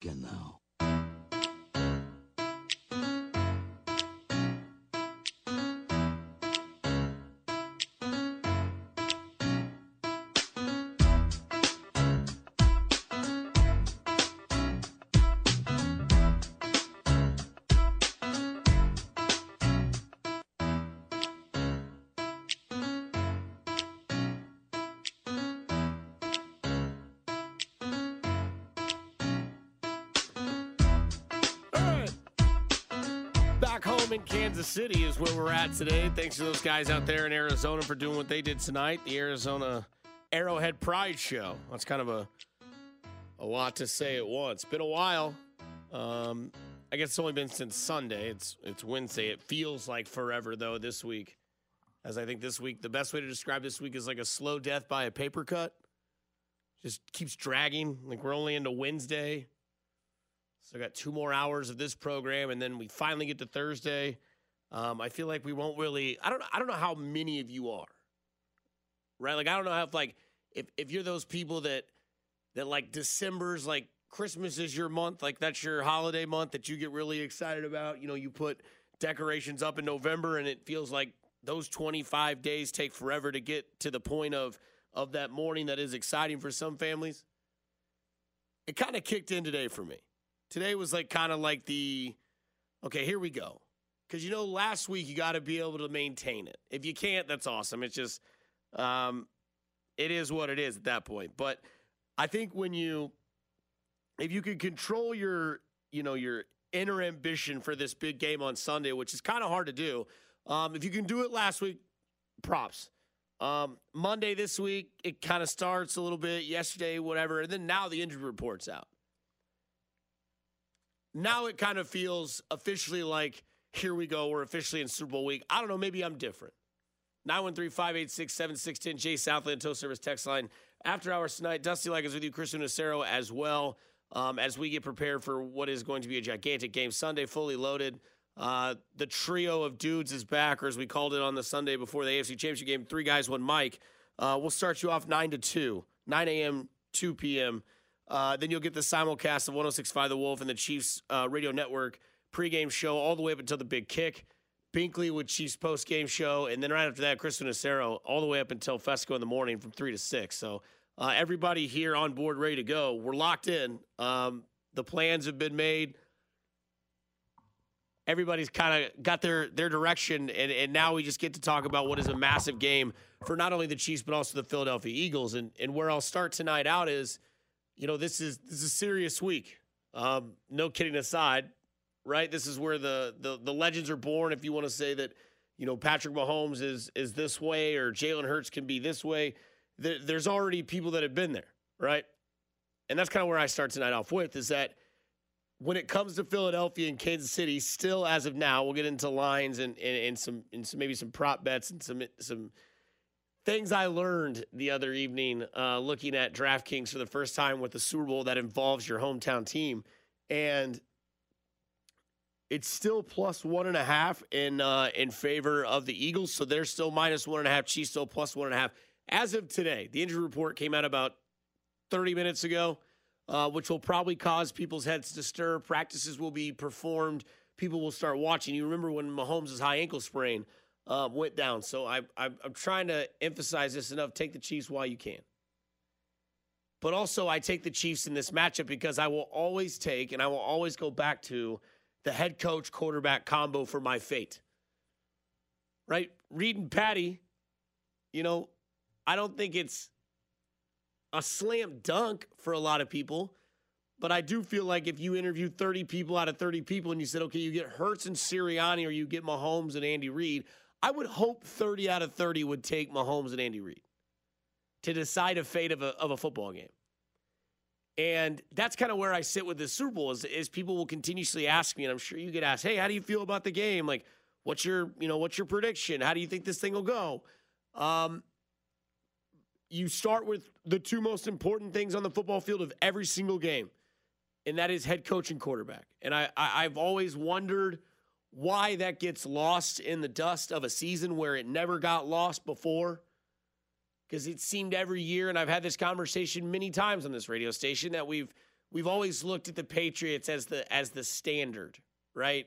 Genau. In Kansas City is where we're at today. Thanks to those guys out there in Arizona for doing what they did tonight. The Arizona Arrowhead Pride Show. That's kind of a a lot to say at once. Been a while. Um, I guess it's only been since Sunday. It's it's Wednesday. It feels like forever though this week. As I think this week, the best way to describe this week is like a slow death by a paper cut. Just keeps dragging. Like we're only into Wednesday. So I got two more hours of this program, and then we finally get to Thursday. Um, I feel like we won't really. I don't. I don't know how many of you are. Right. Like I don't know if like if if you're those people that that like December's like Christmas is your month, like that's your holiday month that you get really excited about. You know, you put decorations up in November, and it feels like those 25 days take forever to get to the point of of that morning that is exciting for some families. It kind of kicked in today for me. Today was like kind of like the okay, here we go. Cuz you know last week you got to be able to maintain it. If you can't, that's awesome. It's just um it is what it is at that point. But I think when you if you can control your, you know, your inner ambition for this big game on Sunday, which is kind of hard to do. Um if you can do it last week, props. Um, Monday this week, it kind of starts a little bit. Yesterday, whatever, and then now the injury report's out now it kind of feels officially like here we go. We're officially in Super Bowl week. I don't know. Maybe I'm different. 913 586 7610. Jay Southland, Tow Service text line. After hours tonight, Dusty Like is with you, Chris Unicero as well, um, as we get prepared for what is going to be a gigantic game Sunday, fully loaded. Uh, the trio of dudes is back, or as we called it on the Sunday before the AFC Championship game, three guys, one mic. Uh, we'll start you off 9 to 2, 9 a.m., 2 p.m. Uh, then you'll get the simulcast of 1065 The Wolf and the Chiefs uh, radio network pregame show all the way up until the big kick. Binkley with Chiefs postgame show. And then right after that, Chris Nacero all the way up until Fescoe in the morning from 3 to 6. So uh, everybody here on board, ready to go. We're locked in. Um, the plans have been made. Everybody's kind of got their their direction, and, and now we just get to talk about what is a massive game for not only the Chiefs but also the Philadelphia Eagles. And and where I'll start tonight out is you know, this is this is a serious week. Um, no kidding aside, right? This is where the, the the legends are born. If you want to say that, you know, Patrick Mahomes is is this way or Jalen Hurts can be this way, there, there's already people that have been there, right? And that's kind of where I start tonight off with is that when it comes to Philadelphia and Kansas City, still as of now, we'll get into lines and and, and some and some maybe some prop bets and some some things I learned the other evening uh, looking at DraftKings for the first time with the Super Bowl that involves your hometown team. And it's still plus one and a half in uh, in favor of the Eagles. So they're still minus one and a half. Chiefs still plus one and a half. As of today, the injury report came out about 30 minutes ago, uh, which will probably cause people's heads to stir. Practices will be performed. People will start watching. You remember when Mahomes' high ankle sprain um, went down. So I, I, I'm trying to emphasize this enough. Take the Chiefs while you can. But also, I take the Chiefs in this matchup because I will always take and I will always go back to the head coach quarterback combo for my fate. Right? Reid and Patty, you know, I don't think it's a slam dunk for a lot of people. But I do feel like if you interview 30 people out of 30 people and you said, okay, you get Hurts and Sirianni or you get Mahomes and Andy Reid, I would hope 30 out of 30 would take Mahomes and Andy Reid to decide a fate of a, of a football game. And that's kind of where I sit with this Super Bowl is, is people will continuously ask me, and I'm sure you get asked, hey, how do you feel about the game? Like, what's your, you know, what's your prediction? How do you think this thing will go? Um, you start with the two most important things on the football field of every single game, and that is head coach and quarterback. And I, I I've always wondered why that gets lost in the dust of a season where it never got lost before. Because it seemed every year, and I've had this conversation many times on this radio station, that we've we've always looked at the Patriots as the as the standard, right?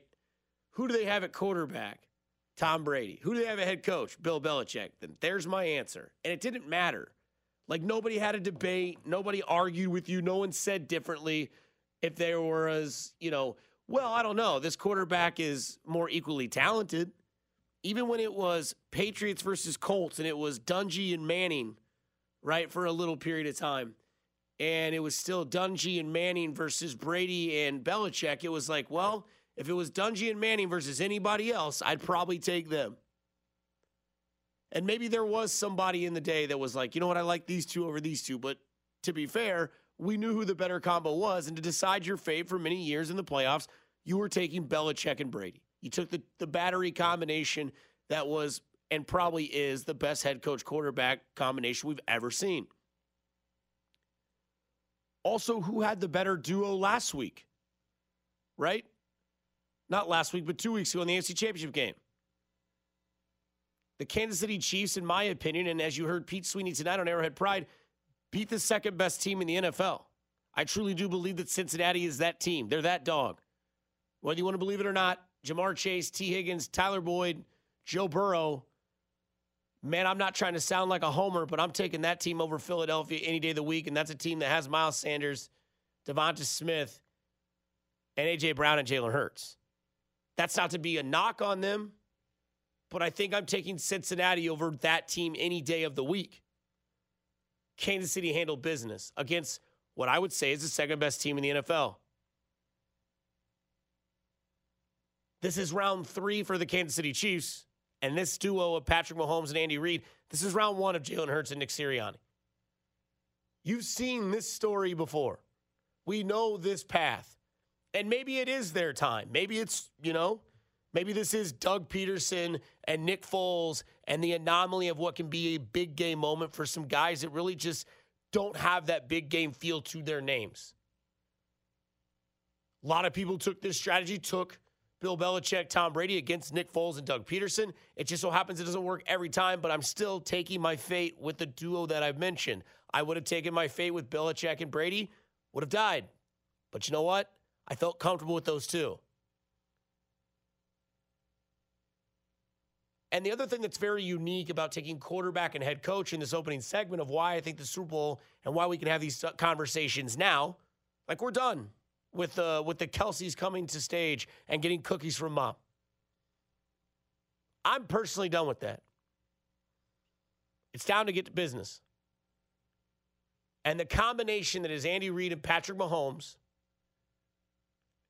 Who do they have at quarterback? Tom Brady. Who do they have at head coach? Bill Belichick. Then there's my answer. And it didn't matter. Like nobody had a debate, nobody argued with you, no one said differently if there was, you know, well, I don't know, this quarterback is more equally talented. Even when it was Patriots versus Colts and it was Dungy and Manning, right, for a little period of time, and it was still Dungy and Manning versus Brady and Belichick, it was like, well, if it was Dungy and Manning versus anybody else, I'd probably take them. And maybe there was somebody in the day that was like, you know what, I like these two over these two. But to be fair, we knew who the better combo was. And to decide your fate for many years in the playoffs, you were taking Belichick and Brady. You took the, the battery combination that was and probably is the best head coach quarterback combination we've ever seen. Also, who had the better duo last week? Right? Not last week, but two weeks ago in the AFC Championship game. The Kansas City Chiefs, in my opinion, and as you heard Pete Sweeney tonight on Arrowhead Pride, beat the second best team in the NFL. I truly do believe that Cincinnati is that team. They're that dog. Whether you want to believe it or not, Ja'Marr Chase, Tee Higgins, Tyler Boyd, Joe Burrow. Man, I'm not trying to sound like a homer, but I'm taking that team over Philadelphia any day of the week, and that's a team that has Miles Sanders, Devonta Smith, and A.J. Brown and Jalen Hurts. That's not to be a knock on them, but I think I'm taking Cincinnati over that team any day of the week. Kansas City handled business against what I would say is the second best team in the NFL. This is round three for the Kansas City Chiefs, and this duo of Patrick Mahomes and Andy Reid, this is round one of Jalen Hurts and Nick Sirianni. You've seen this story before. We know this path. And maybe it is their time. Maybe it's, you know, maybe this is Doug Pederson and Nick Foles and the anomaly of what can be a big game moment for some guys that really just don't have that big game feel to their names. A lot of people took this strategy, took Bill Belichick, Tom Brady against Nick Foles and Doug Pederson. It just so happens it doesn't work every time, but I'm still taking my fate with the duo that I've mentioned. I would have taken my fate with Belichick and Brady, would have died. But you know what? I felt comfortable with those two. And the other thing that's very unique about taking quarterback and head coach in this opening segment of why I think the Super Bowl and why we can have these conversations now, like we're done with the uh, with the Kelces coming to stage and getting cookies from mom. I'm personally done with that. It's time to get to business. And the combination that is Andy Reid and Patrick Mahomes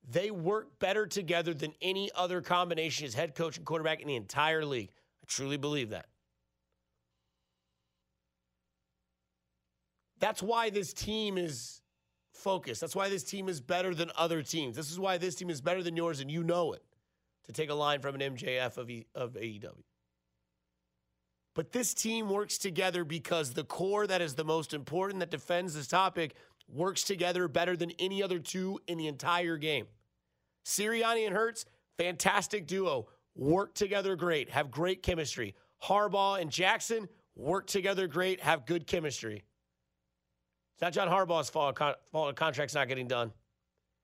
they work better together than any other combination as head coach and quarterback in the entire league. I truly believe that. That's why this team is focused. That's why this team is better than other teams. This is why this team is better than yours, and you know it, to take a line from an MJF of, e- of AEW. But this team works together because the core that is the most important that defends this topic works together better than any other two in the entire game. Sirianni and Hurts, fantastic duo, work together great, have great chemistry. Harbaugh and Jackson work together great, have good chemistry. It's not John Harbaugh's fault, fault contract's not getting done.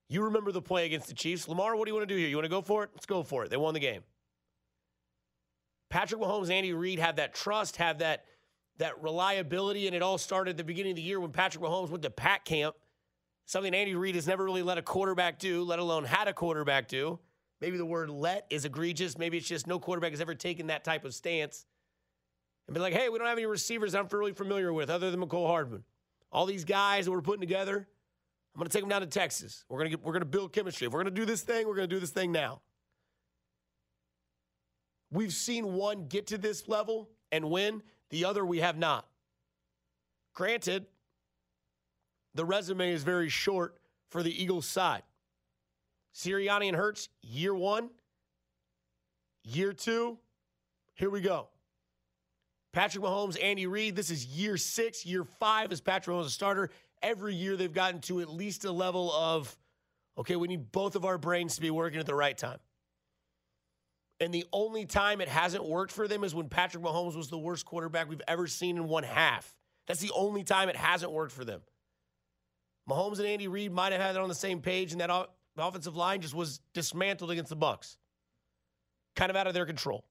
You remember the play against the Chiefs. Lamar, what do you want to do here? You want to go for it? Let's go for it. They won the game. Patrick Mahomes, Andy Reid have that trust, have that that reliability, and it all started at the beginning of the year when Patrick Mahomes went to Pat camp. Something Andy Reid has never really let a quarterback do, let alone had a quarterback do. Maybe the word let is egregious. Maybe it's just no quarterback has ever taken that type of stance and be like, hey, we don't have any receivers I'm really familiar with other than Mecole Hardman. All these guys that we're putting together, I'm going to take them down to Texas. We're going to get, we're going to build chemistry. If we're going to do this thing, we're going to do this thing now. We've seen one get to this level and win. The other we have not. Granted, the resume is very short for the Eagles side. Sirianni and Hurts, year one, year two, here we go. Patrick Mahomes, Andy Reid, this is year six, year five as Patrick Mahomes a starter. Every year they've gotten to at least a level of, okay, we need both of our brains to be working at the right time. And the only time it hasn't worked for them is when Patrick Mahomes was the worst quarterback we've ever seen in one half. That's the only time it hasn't worked for them. Mahomes and Andy Reid might have had it on the same page, and that offensive line just was dismantled against the Bucks. Kind of out of their control.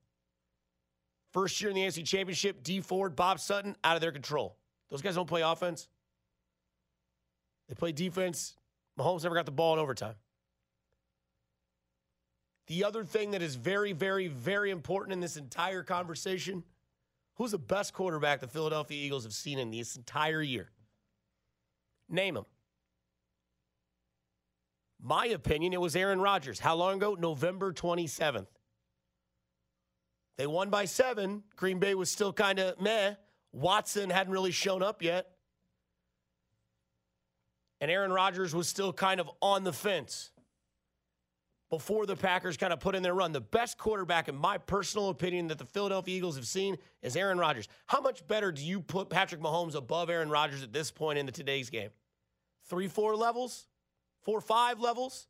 First year in the AFC Championship, Dee Ford, Bob Sutton, out of their control. Those guys don't play offense. They play defense. Mahomes never got the ball in overtime. The other thing that is very, very, very important in this entire conversation who's the best quarterback the Philadelphia Eagles have seen in this entire year? Name him. My opinion, it was Aaron Rodgers. How long ago? November 27th. They won by seven. Green Bay was still kind of meh. Watson hadn't really shown up yet. And Aaron Rodgers was still kind of on the fence before the Packers kind of put in their run. The best quarterback, in my personal opinion, that the Philadelphia Eagles have seen is Aaron Rodgers. How much better do you put Patrick Mahomes above Aaron Rodgers at this point in the today's game? Three, four levels? Four, five levels?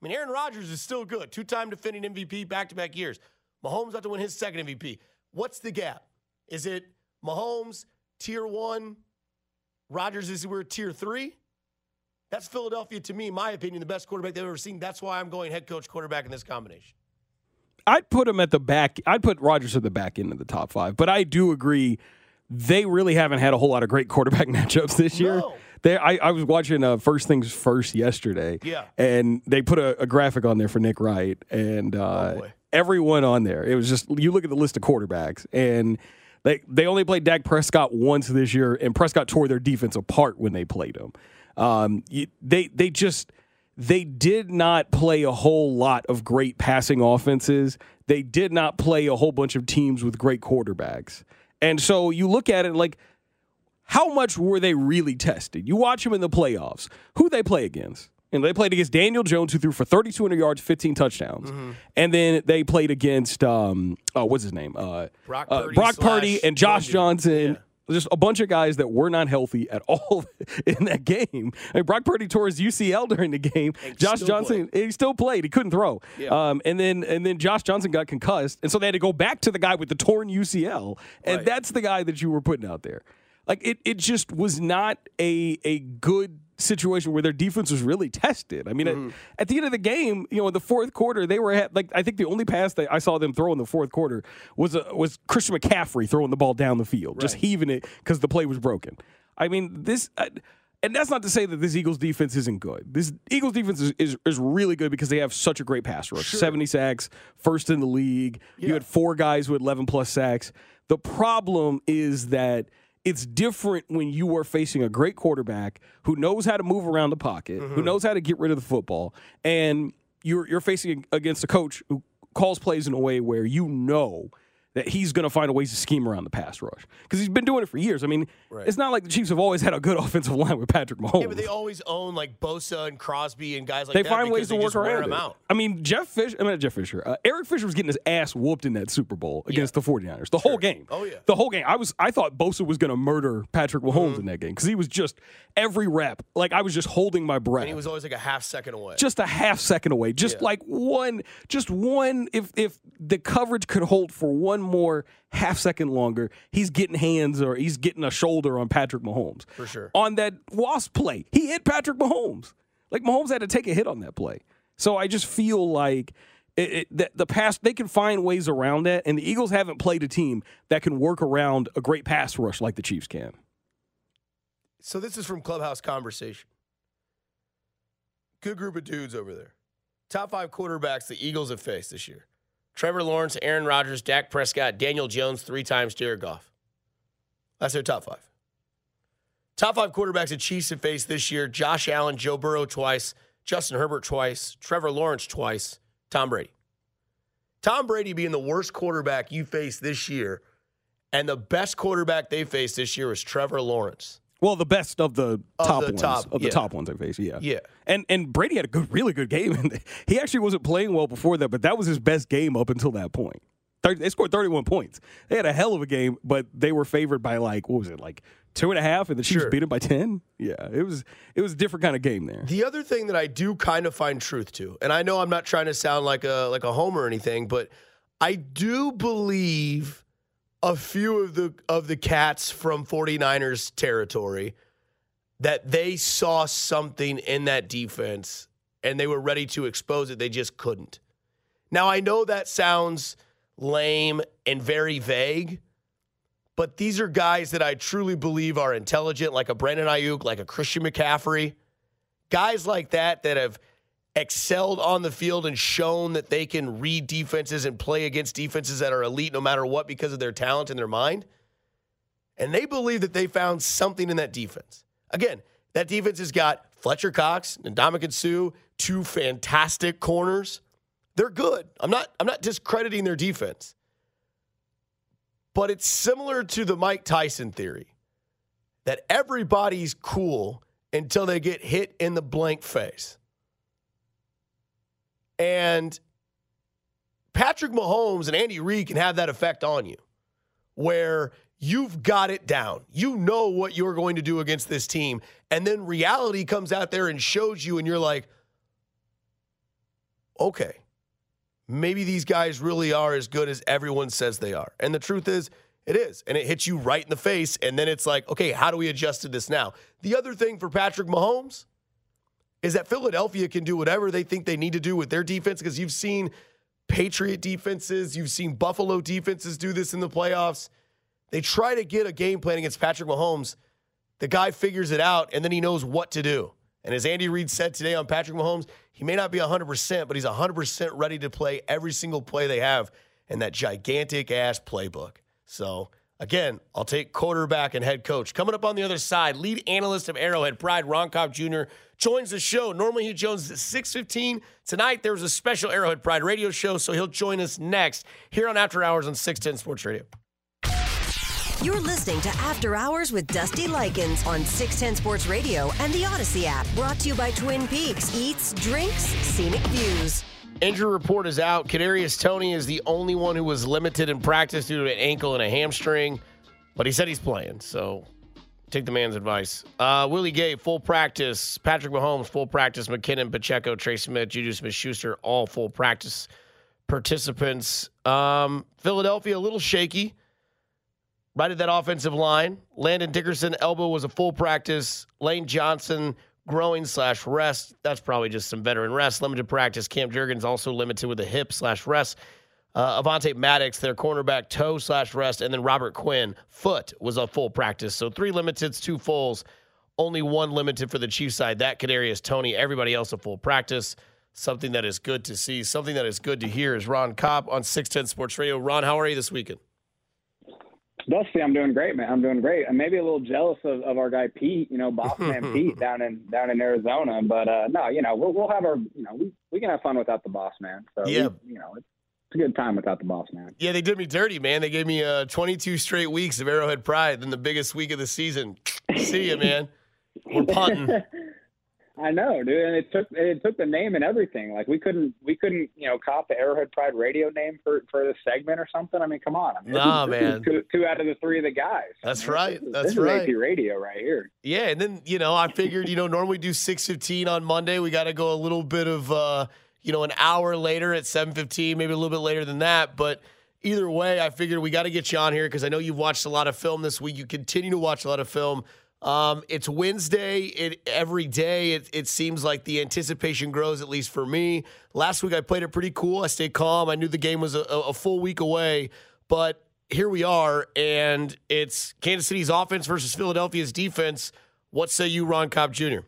I mean, Aaron Rodgers is still good. Two time defending MVP back to back years. Mahomes about to win his second MVP. What's the gap? Is it Mahomes, tier one? Rodgers is we're tier three? That's Philadelphia, to me, in my opinion, the best quarterback they've ever seen. That's why I'm going head coach quarterback in this combination. I'd put him at the back. I'd put Rodgers at the back end of the top five. But I do agree, they really haven't had a whole lot of great quarterback matchups this year. No. They, I, I was watching uh, First Things First yesterday. Yeah. And they put a, a graphic on there for Nick Wright. And uh, Oh, boy. Everyone on there, it was just, you look at the list of quarterbacks, and they, they only played Dak Prescott once this year, and Prescott tore their defense apart when they played him. Um, they, they just, they did not play a whole lot of great passing offenses. They did not play a whole bunch of teams with great quarterbacks. And so you look at it like, how much were they really tested? You watch them in the playoffs. Who they play against? And they played against Daniel Jones, who threw for 3,200 yards, 15 touchdowns. Mm-hmm. And then they played against, um, oh, what's his name? Uh, Brock uh, Purdy Brock Purdy and Josh. Johnson. Just a bunch of guys that were not healthy at all in that game. I mean, Brock Purdy tore his UCL during the game. Josh Johnson, he still played. He couldn't throw. Yeah. Um, and then and then Josh Johnson got concussed, and so they had to go back to the guy with the torn UCL, and Right. that's the guy that you were putting out there. Like it, it just was not a a good situation where their defense was really tested. I mean, Mm-hmm. at, at the end of the game, you know, in the fourth quarter, they were at, like I think the only pass that I saw them throw in the fourth quarter was a, was Christian McCaffrey throwing the ball down the field, just heaving it because the play was broken. I mean, this. Uh, and that's not to say that this Eagles defense isn't good. This Eagles defense is, is, is really good because they have such a great pass rush. 70 sacks, first in the league. You had four guys with 11 plus sacks. The problem is that it's different when you are facing a great quarterback who knows how to move around the pocket, who mm-hmm. knows how to get rid of the football, and you're you're facing against a coach who calls plays in a way where you know that he's going to find a ways to scheme around the pass rush because he's been doing it for years. I mean, Right. it's not like the Chiefs have always had a good offensive line with Patrick Mahomes. Yeah, but they always own like Bosa and Crosby and guys like that. They that. find because ways to work around them it. out. I mean, Jeff Fisher, I mean, Jeff Fisher, uh, Eric Fisher was getting his ass whooped in that Super Bowl against the 49ers. The whole game. Oh, yeah. The whole game. I was I thought Bosa was going to murder Patrick Mahomes Mm-hmm. in that game because he was just every rep, like I was just holding my breath And he was always like a half second away. just a half second away. Just Yeah. like one, just one. If if the coverage could hold for one more half second longer, he's getting hands or he's getting a shoulder on Patrick Mahomes. For sure. On that Wasp play, he hit Patrick Mahomes. Like Mahomes had to take a hit on that play. So I just feel like. It, it, the, the pass they can find ways around that, and the Eagles haven't played a team that can work around a great pass rush like the Chiefs can. So this is from Clubhouse Conversation. Good group of dudes over there. Top five quarterbacks the Eagles have faced this year. Trevor Lawrence, Aaron Rodgers, Dak Prescott, Daniel Jones, three times Jared Goff. That's their top five. Top five quarterbacks the Chiefs have faced this year Josh Allen, Joe Burrow twice, Justin Herbert twice, Trevor Lawrence twice, Tom Brady. Tom Brady being the worst quarterback you faced this year, and the best quarterback they faced this year is Trevor Lawrence. Well, the best of the Of top the ones top, of the yeah. top ones I face, yeah, Yeah. And and Brady had a good, really good game. And he actually wasn't playing well before that, but that was his best game up until that point. They scored 31 points. They had a hell of a game, but they were favored by like what was it, like two and a half, and the Chiefs Sure. beat them by 10. Yeah, it was it was a different kind of game there. The other thing that I do kind of find truth to, and I know I'm not trying to sound like a like a homer or anything, but I do believe a few of the of the cats from 49ers territory that they saw something in that defense and they were ready to expose it. They just couldn't. Now, I know that sounds lame and very vague, but these are guys that I truly believe are intelligent, like a Brandon Aiyuk, like a Christian McCaffrey. Guys like that that have excelled on the field and shown that they can read defenses and play against defenses that are elite no matter what because of their talent and their mind. And they believe that they found something in that defense. Again, that defense has got Fletcher Cox and Ndamukong Suh, two fantastic corners. They're good. I'm not I'm not discrediting their defense. But it's similar to the Mike Tyson theory that everybody's cool until they get hit in the blank face. And Patrick Mahomes and Andy Reid can have that effect on you where you've got it down. You know what you're going to do against this team. And then reality comes out there and shows you, and you're like, okay, maybe these guys really are as good as everyone says they are. And the truth is, it is. And it hits you right in the face. And then it's like, okay, how do we adjust to this now? The other thing for Patrick Mahomes is that Philadelphia can do whatever they think they need to do with their defense because you've seen Patriot defenses, you've seen Buffalo defenses do this in the playoffs. They try to get a game plan against Patrick Mahomes. The guy figures it out and then he knows what to do. And as Andy Reid said today on Patrick Mahomes, he may not be 100%, but he's 100% ready to play every single play they have in that gigantic ass playbook. So, again, I'll take quarterback and head coach. Coming up on the other side, lead analyst of Arrowhead Pride, Ron Kopp Jr., joins the show. Normally he joins at 6.15. Tonight there was a special Arrowhead Pride radio show, so he'll join us next here on After Hours on 610 Sports Radio. You're listening to After Hours with Dusty Likens on 610 Sports Radio and the Audacy app. Brought to you by Twin Peaks Eats, Drinks, Scenic Views. Injury report is out. Kadarius Toney is the only one who was limited in practice due to an ankle and a hamstring, but he said he's playing. So take the man's advice. Uh, Willie Gay, full practice. Patrick Mahomes, full practice. McKinnon, Pacheco, Trey Smith, Juju Smith Schuster, all full practice participants. Um, Philadelphia, a little shaky. Right at that offensive line. Landon Dickerson, elbow was a full practice. Lane Johnson, groin slash rest. That's probably just some veteran rest. Limited practice. Cam Jurgens also limited with a hip slash rest. Uh, Avonte Maddox, their cornerback, toe slash rest, and then Robert Quinn, foot was a full practice. So three limiteds, two fulls, only one limited for the Chiefs side. That Kadarius Toney, everybody else a full practice. Something that is good to see. Something that is good to hear is Ron Kopp on 610 Sports Radio. Ron, how are you this weekend? Dusty, I'm doing great, man. I'm doing great. I'm maybe a little jealous of, of our guy Pete, you know, Bossman Pete down in down in Arizona. But uh, no, you know, we'll we'll have our, you know, we, we can have fun without the boss man. So yeah, we, you know, it's, it's a good time without the boss man. Yeah, they did me dirty, man. They gave me uh, 22 straight weeks of Arrowhead Pride, then the biggest week of the season. See you, man. We're punting. I know, dude, and it took it took the name and everything. Like we couldn't we couldn't you know cop the Arrowhead Pride radio name for for this segment or something. I mean, come on, I mean, nah, man. Two, two out of the three of the guys. That's I mean, right. This is, That's this right. AP radio right here. Yeah, and then you know I figured you know normally do six fifteen on Monday. We got to go a little bit of uh, you know an hour later at seven fifteen, maybe a little bit later than that, but. Either way, I figured we got to get you on here because I know you've watched a lot of film this week. You continue to watch a lot of film. Um, it's Wednesday. It every day. It, it seems like the anticipation grows, at least for me. Last week I played it pretty cool. I stayed calm. I knew the game was a, a full week away, but here we are, and it's Kansas City's offense versus Philadelphia's defense. What say you, Ron Kopp Jr.?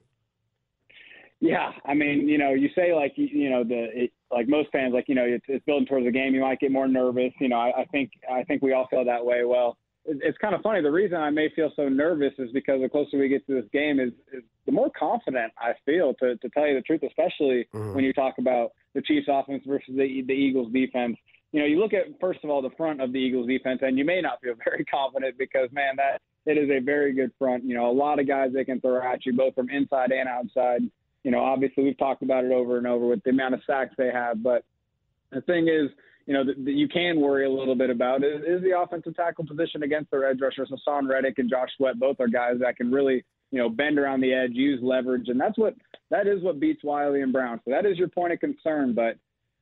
Yeah, I mean, you know, you say like you, know the it, like most fans, like you know, it's, it's building towards the game. You might get more nervous. You know, I, I think I think we all feel that way. Well, it's kind of funny. The reason I may feel so nervous is because the closer we get to this game, is, is the more confident I feel. To to tell you the truth, especially Mhm. when you talk about the Chiefs' offense versus the the Eagles' defense. You know, you look at first of all the front of the Eagles' defense, and you may not feel very confident because man, that it is a very good front. You know, a lot of guys they can throw at you both from inside and outside you know, obviously we've talked about it over and over with the amount of sacks they have. But the thing is, you know, that that you can worry a little bit about is, is the offensive tackle position against their edge rushers. Haason Reddick and Josh Sweat both are guys that can really, you know, bend around the edge, use leverage, and that's what that is what beats Wylie and Brown. So that is your point of concern. But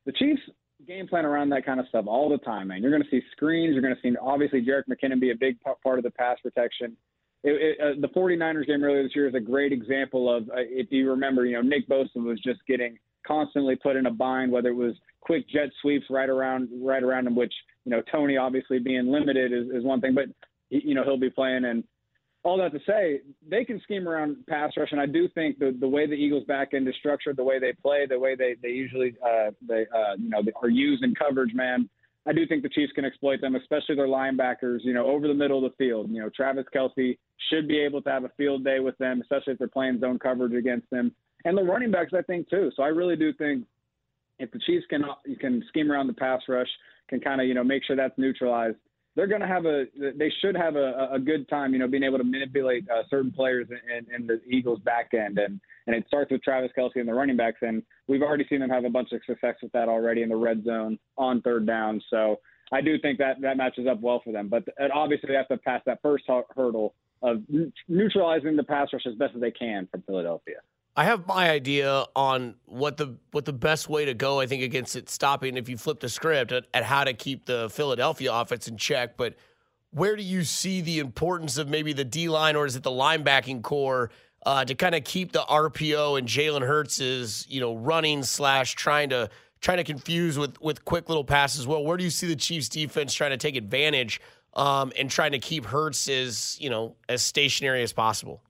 the Chiefs game plan around that kind of stuff all the time, man. You're going to see screens. You're going to see obviously Jerick McKinnon be a big part of the pass protection. it, it, uh, the 49ers game earlier this year is a great example of, uh, if you remember, you know, Nick Bosa was just getting constantly put in a bind, whether it was quick jet sweeps right around right around him, which you know Toney obviously being limited is, is one thing, but you know he'll be playing and all that to say, they can scheme around pass rush, and I do think the the way the Eagles back end is structured, the way they play, the way they they usually uh, they uh, you know are used in coverage, man. I do think the Chiefs can exploit them, especially their linebackers, you know, over the middle of the field. You know, Travis Kelce should be able to have a field day with them, especially if they're playing zone coverage against them. And the running backs, I think, too. So I really do think if the Chiefs can you can scheme around the pass rush, can kind of, you know, make sure that's neutralized, they're going to have a they should have a, a good time you know being able to manipulate uh, certain players in, in, the Eagles back end and and it starts with Travis Kelce and the running backs and we've already seen them have a bunch of success with that already in the red zone on third down so I do think that that matches up well for them but obviously they have to pass that first hurdle of neutralizing the pass rush as best as they can from Philadelphia. I have my idea on what the what the best way to go. I think against it stopping if you flip the script at, at how to keep the Philadelphia offense in check. But where do you see the importance of maybe the D line or is it the linebacking corps uh, to kind of keep the RPO and Jalen Hurts' you know running slash trying to trying to confuse with with quick little passes? Well, where do you see the Chiefs defense trying to take advantage um, and trying to keep Hurts as you know as stationary as possible?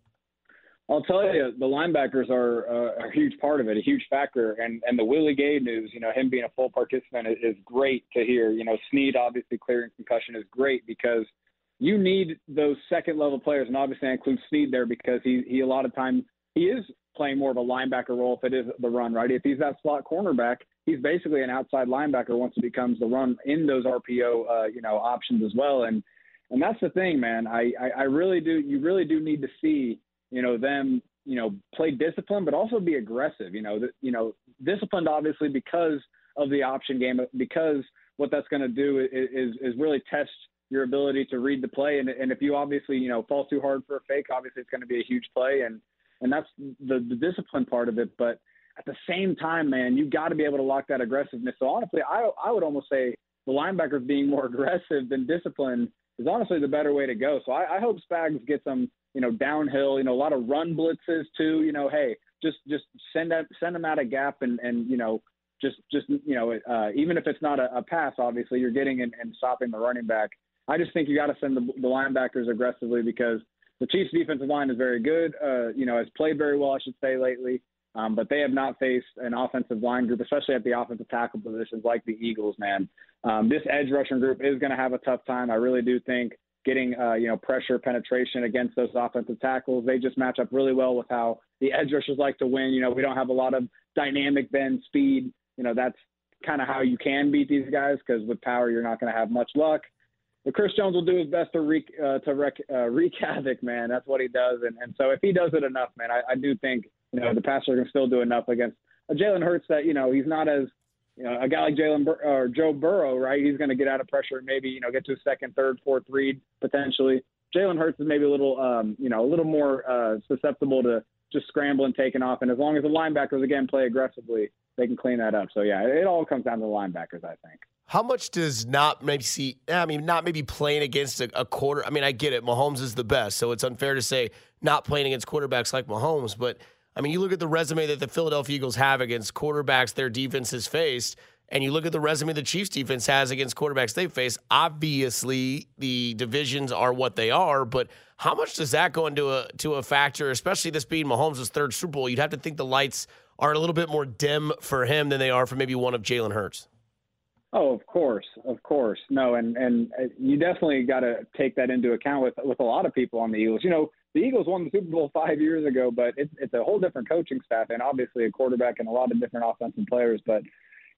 I'll tell you, the linebackers are uh, a huge part of it, a huge factor. And and the Willie Gay news, you know, him being a full participant is, is great to hear. You know, Sneed obviously clearing concussion is great because you need those second level players, and obviously I include Sneed there because he he a lot of times he is playing more of a linebacker role if it is the run, right? If he's that slot cornerback, he's basically an outside linebacker once it becomes the run in those RPO, uh, you know, options as well. And and that's the thing, man. I, I I really do. You really do need to see you know, them, you know, play disciplined, but also be aggressive. You know, that you know, disciplined obviously because of the option game, because what that's going to do is is really test your ability to read the play. And and if you obviously you know fall too hard for a fake, obviously it's going to be a huge play. And and that's the the discipline part of it. But at the same time, man, you got to be able to lock that aggressiveness. So honestly, I I would almost say the linebackers being more aggressive than disciplined is honestly the better way to go. So I, I hope Spags gets them you know, downhill, you know, a lot of run blitzes too, you know, hey, just just send that send them out a gap and and you know, just just you know, uh, even if it's not a, a pass, obviously you're getting and, and stopping the running back. I just think you got to send the, the linebackers aggressively because the Chiefs' defensive line is very good. Uh, you know, has played very well, I should say, lately. Um, but they have not faced an offensive line group, especially at the offensive tackle positions like the Eagles. Man, um, this edge rushing group is going to have a tough time. I really do think getting uh, you know pressure penetration against those offensive tackles. They just match up really well with how the edge rushers like to win. You know, we don't have a lot of dynamic bend speed. You know, that's kind of how you can beat these guys because with power you're not going to have much luck. But Chris Jones will do his best to wreak uh, to wreak, uh, wreak havoc, man. That's what he does, and and so if he does it enough, man, I, I do think you know the passer can still do enough against a Jalen Hurts that you know he's not as you know, a guy like Jalen Bur- or Joe Burrow, right? He's going to get out of pressure and maybe you know get to a second, third, fourth read potentially. Jalen Hurts is maybe a little, um, you know, a little more uh, susceptible to just scrambling, taking off, and as long as the linebackers again play aggressively, they can clean that up. So yeah, it all comes down to the linebackers, I think. How much does not maybe see? I mean, not maybe playing against a, a, quarter. I mean, I get it. Mahomes is the best, so it's unfair to say not playing against quarterbacks like Mahomes. But I mean, you look at the resume that the Philadelphia Eagles have against quarterbacks their defense has faced, and you look at the resume the Chiefs defense has against quarterbacks they face. Obviously, the divisions are what they are, but how much does that go into a to a factor, especially this being Mahomes' third Super Bowl? You'd have to think the lights are a little bit more dim for him than they are for maybe one of Jalen Hurts. Oh, of course, of course. No, and and uh, you definitely got to take that into account with with a lot of people on the Eagles. You know, the Eagles won the Super Bowl five years ago, but it's it's a whole different coaching staff and obviously a quarterback and a lot of different offensive players. But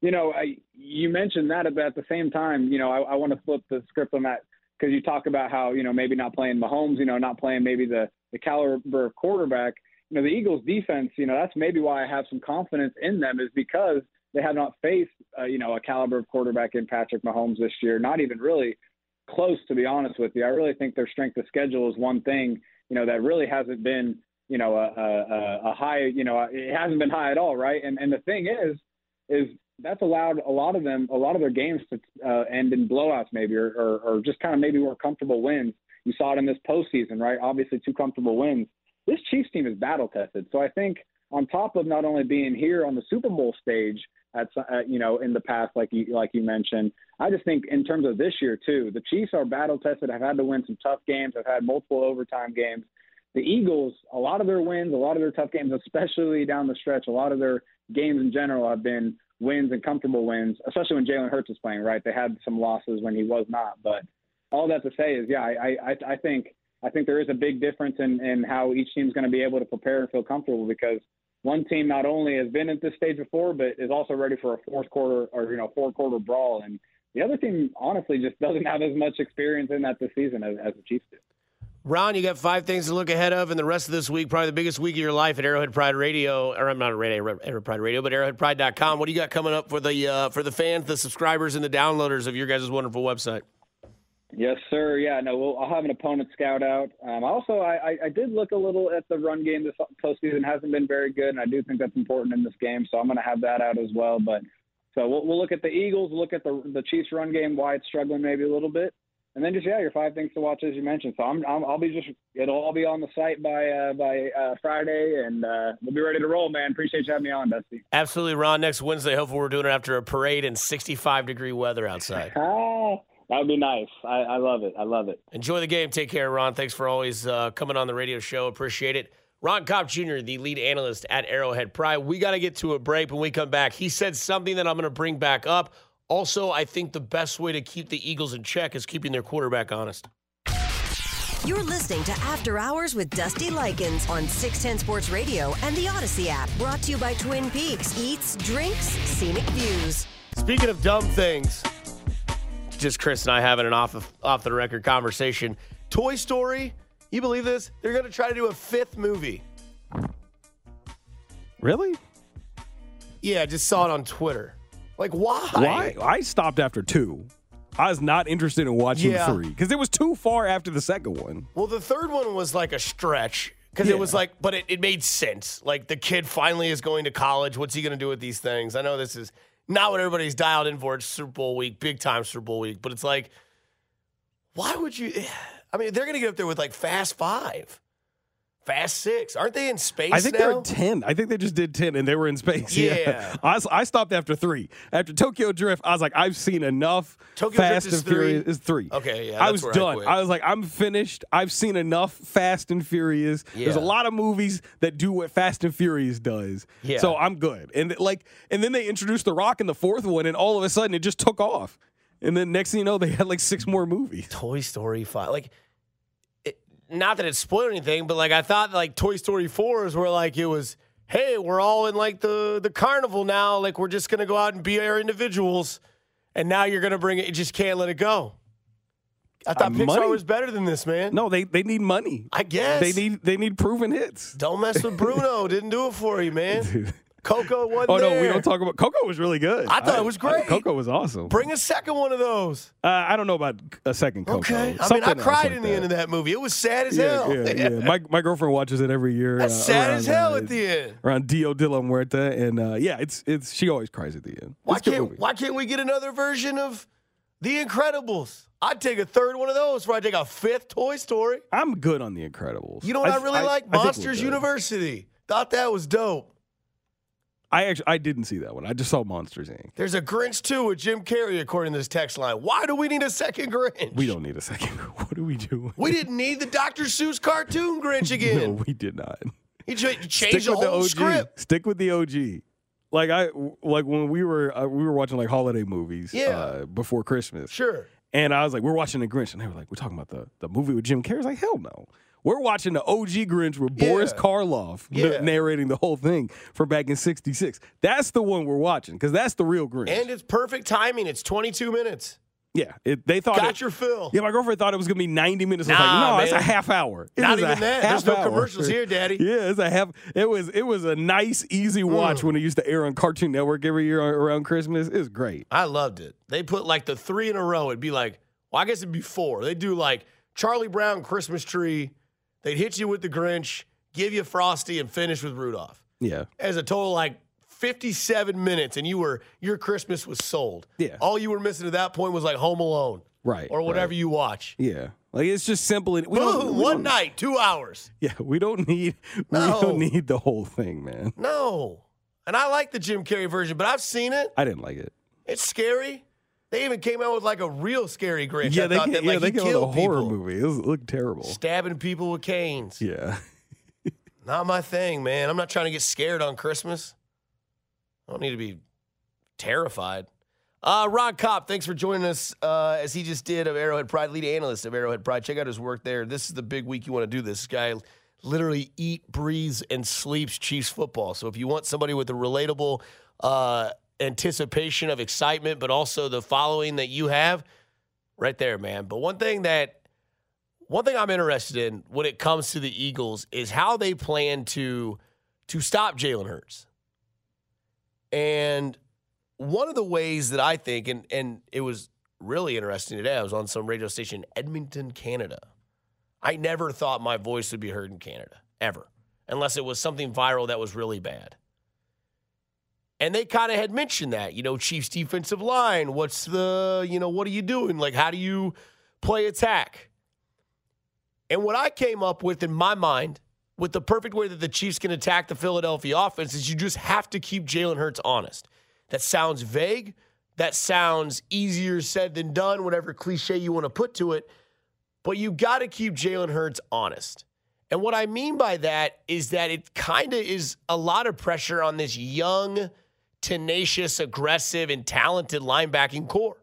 you know, I, you mentioned that, but at the same time, you know, I, I want to flip the script on that because you talk about how you know maybe not playing Mahomes, you know, not playing maybe the the caliber of quarterback. You know, the Eagles' defense, you know, that's maybe why I have some confidence in them is because they have not faced, uh, you know, a caliber of quarterback in Patrick Mahomes this year. Not even really close, to be honest with you. I really think their strength of schedule is one thing you know, that really hasn't been, you know, a, a, a high, you know, it hasn't been high at all, right? And and the thing is, is that's allowed a lot of them, a lot of their games to uh, end in blowouts, maybe, or, or, or just kind of maybe more comfortable wins. You saw it in this postseason, right? Obviously, two comfortable wins. This Chiefs team is battle tested. So I think on top of not only being here on the Super Bowl stage at, at you know in the past, like you like you mentioned, I just think in terms of this year too, the Chiefs are battle tested. Have had to win some tough games. Have had multiple overtime games. The Eagles, a lot of their wins, a lot of their tough games, especially down the stretch, a lot of their games in general have been wins and comfortable wins, especially when Jalen Hurts was playing. Right, they had some losses when he was not, but all that to say is, yeah, I I, I think I think there is a big difference in, in how each team's going to be able to prepare and feel comfortable because one team not only has been at this stage before, but is also ready for a fourth quarter or you know four quarter brawl, and the other team honestly just doesn't have as much experience in that this season as, as the Chiefs do. Ron, you got five things to look ahead of in the rest of this week, probably the biggest week of your life at Arrowhead Pride Radio, or I'm not at Arrowhead Pride Radio, but arrowheadpride.com. What do you got coming up for the uh, for the fans, the subscribers, and the downloaders of your guys' wonderful website? Yes, sir. Yeah, no, we'll, I'll have an opponent scout out. Um, also, I, I, did look a little at the run game this postseason. hasn't been very good, and I do think that's important in this game. So I'm going to have that out as well. But so we'll, we'll look at the Eagles, look at the the Chiefs run game, why it's struggling maybe a little bit, and then just yeah, your five things to watch as you mentioned. So I'm, i will be just it'll all be on the site by uh, by uh, Friday, and uh, we'll be ready to roll, man. Appreciate you having me on, Dusty. Absolutely, Ron. Next Wednesday, hopefully we're doing it after a parade in 65 degree weather outside. That would be nice. I, I, love it. I love it. Enjoy the game. Take care, Ron. Thanks for always uh, coming on the radio show. Appreciate it. Ron Kopp Jr., the lead analyst at Arrowhead Pride. We got to get to a break when we come back. He said something that I'm going to bring back up. Also, I think the best way to keep the Eagles in check is keeping their quarterback honest. You're listening to After Hours with Dusty Likens on 610 Sports Radio and the Audacy app. Brought to you by Twin Peaks Eats, Drinks, Scenic Views. Speaking of dumb things, just Chris and I having an off of, off the record conversation. Toy Story, you believe this? They're going to try to do a fifth movie. Really? Yeah, I just saw it on Twitter. Like, why? Why? I stopped after two. I was not interested in watching yeah. three because it was too far after the second one. Well, the third one was like a stretch because yeah. it was like, but it, it made sense. Like the kid finally is going to college. What's he going to do with these things? I know this is not what everybody's dialed in for. It's Super Bowl week, big time Super Bowl week, but it's like, why would you? I mean, they're going to get up there with like Fast Five. Fast Six, aren't they in space? I think now? they're ten. I think they just did ten, and they were in space. Yeah, yeah. I, I, stopped after three. After Tokyo Drift, I was like, I've seen enough. Tokyo Fast Drift is and Furious three? is three. Okay, yeah, I was done. I, I, was like, I'm finished. I've seen enough Fast and Furious. Yeah. There's a lot of movies that do what Fast and Furious does. Yeah. So I'm good. And like, and then they introduced The Rock in the fourth one, and all of a sudden it just took off. And then next thing you know, they had like six more movies. Toy Story five, like not that it spoiled anything, but like I thought like Toy Story 4 is where like it was, hey, we're all in like the the carnival now. Like we're just gonna go out and be our individuals. And now you're gonna bring it, you just can't let it go. I thought uh, Pixar money? was better than this, man. No, they they need money. I guess they need they need proven hits. Don't mess with Bruno. Didn't do it for you, man. Coco wasn't Oh no, there. we don't talk about Coco was really good. I thought I, it was great. Coco was awesome. Bring a second one of those. Uh, I don't know about a second Coco. Okay. I mean, I cried like in the end of that movie. It was sad as yeah, hell. Yeah, yeah. my my girlfriend watches it every year. That's uh, sad around, as hell uh, at the end. Around Dio de la Muerte, and uh, yeah, it's it's she always cries at the end. Why can't Why can't we get another version of The Incredibles? I'd take a third one of those before I take a fifth Toy Story. I'm good on The Incredibles. You know what I, I really I, like? Monsters University. Thought that was dope. I actually I didn't see that one. I just saw Monsters Inc. There's a Grinch too with Jim Carrey, according to this text line. Why do we need a second Grinch? We don't need a second. What do we do? We didn't need the Dr. Seuss cartoon Grinch again. no, we did not. He changed the whole the script. Stick with the OG. Like I like when we were uh, we were watching like holiday movies yeah. uh, before Christmas. Sure. And I was like, we're watching the Grinch, and they were like, we're talking about the the movie with Jim Carrey. I was like, hell no. We're watching the OG Grinch with yeah. Boris Karloff yeah. narrating the whole thing for back in 66. That's the one we're watching because that's the real Grinch. And it's perfect timing. It's 22 minutes. Yeah, it, they thought got it, your fill. Yeah, my girlfriend thought it was gonna be ninety minutes. Nah, I was like, no, man. it's a half hour. It Not even that. There's no hour. commercials here, Daddy. Yeah, it's a half. It was it was a nice, easy watch mm. when it used to air on Cartoon Network every year around Christmas. It was great. I loved it. They put like the three in a row. It'd be like, well, I guess it'd be four. They do like Charlie Brown Christmas tree. They'd hit you with the Grinch, give you Frosty, and finish with Rudolph. Yeah, as a total like 57 minutes and you were your Christmas was sold. Yeah. All you were missing at that point was like Home Alone. Right, Or whatever right. you watch. Yeah, like it's just simple. and We don't, Boom, we one night, two hours. Yeah, we don't need No. we don't need the whole thing, man. No. And I like the Jim Carrey version, but I've seen it. I didn't like it. It's scary. They even came out with like a real scary Grinch. yeah, I they thought came, that, yeah like, they he came with a horror people, movie. It, looked terrible. Stabbing people with canes. Yeah, Not my thing, man. I'm not trying to get scared on Christmas. I don't need to be terrified. Uh, Ron Kopp, thanks for joining us uh, as he just did of Arrowhead Pride, lead analyst of Arrowhead Pride. Check out his work there. This is the big week you want to do this. This guy literally eat, breathes, and sleeps Chiefs football. So if you want somebody with a relatable uh, anticipation of excitement, but also the following that you have, right there, man. But one thing that one thing I'm interested in when it comes to the Eagles is how they plan to to stop Jalen Hurts. And one of the ways that I think, and and it was really interesting today, I was on some radio station in Edmonton, Canada. I never thought my voice would be heard in Canada, ever, unless it was something viral that was really bad. And they kind of had mentioned that, you know, Chiefs defensive line, what's the, you know, what are you doing? Like, how do you play attack? And what I came up with in my mind, with the perfect way that the Chiefs can attack the Philadelphia offense, is you just have to keep Jalen Hurts honest. That sounds vague. That sounds easier said than done, whatever cliche you want to put to it. But you got to keep Jalen Hurts honest. And what I mean by that is that it kind of is a lot of pressure on this young, tenacious, aggressive, and talented linebacking corps.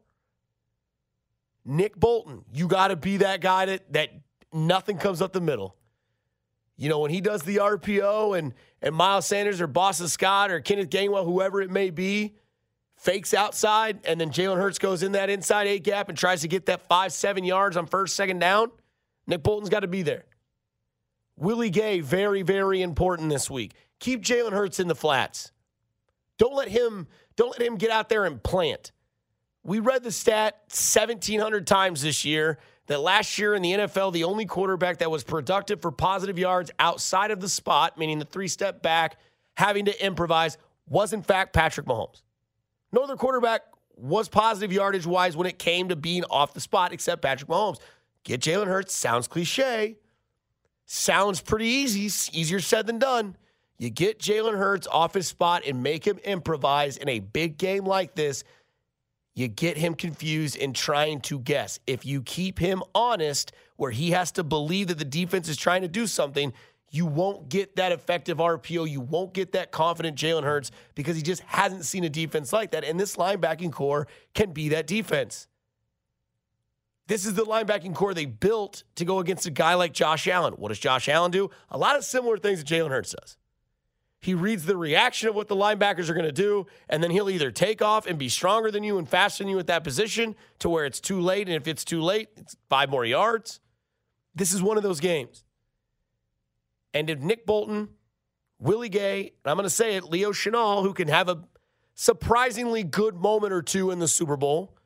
Nick Bolton, you got to be that guy that, that nothing comes up the middle. You know, when he does the RPO and and Miles Sanders or Boston Scott or Kenneth Gainwell, whoever it may be, fakes outside, and then Jalen Hurts goes in that inside A gap and tries to get that five, seven yards on first, second down. Nick Bolton's got to be there. Willie Gay, very, very important this week. Keep Jalen Hurts in the flats. Don't let him, don't let him get out there and plant. We read the stat 1,700 times this year that last year in the NFL, the only quarterback that was productive for positive yards outside of the spot, meaning the three step back, having to improvise, was in fact Patrick Mahomes. No other quarterback was positive yardage wise when it came to being off the spot except Patrick Mahomes. Get Jalen Hurts, sounds cliche, sounds pretty easy, easier said than done. You get Jalen Hurts off his spot and make him improvise in a big game like this you get him confused and trying to guess. If you keep him honest, where he has to believe that the defense is trying to do something, you won't get that effective RPO. You won't get that confident Jalen Hurts because he just hasn't seen a defense like that. And this linebacking corps can be that defense. This is the linebacking corps they built to go against a guy like Josh Allen. What does Josh Allen do? A lot of similar things that Jalen Hurts does. He reads the reaction of what the linebackers are going to do, and then he'll either take off and be stronger than you and faster than you at that position to where it's too late. And if it's too late, it's five more yards. This is one of those games. And if Nick Bolton, Willie Gay, and I'm going to say it, Leo Chenal, who can have a surprisingly good moment or two in the Super Bowl,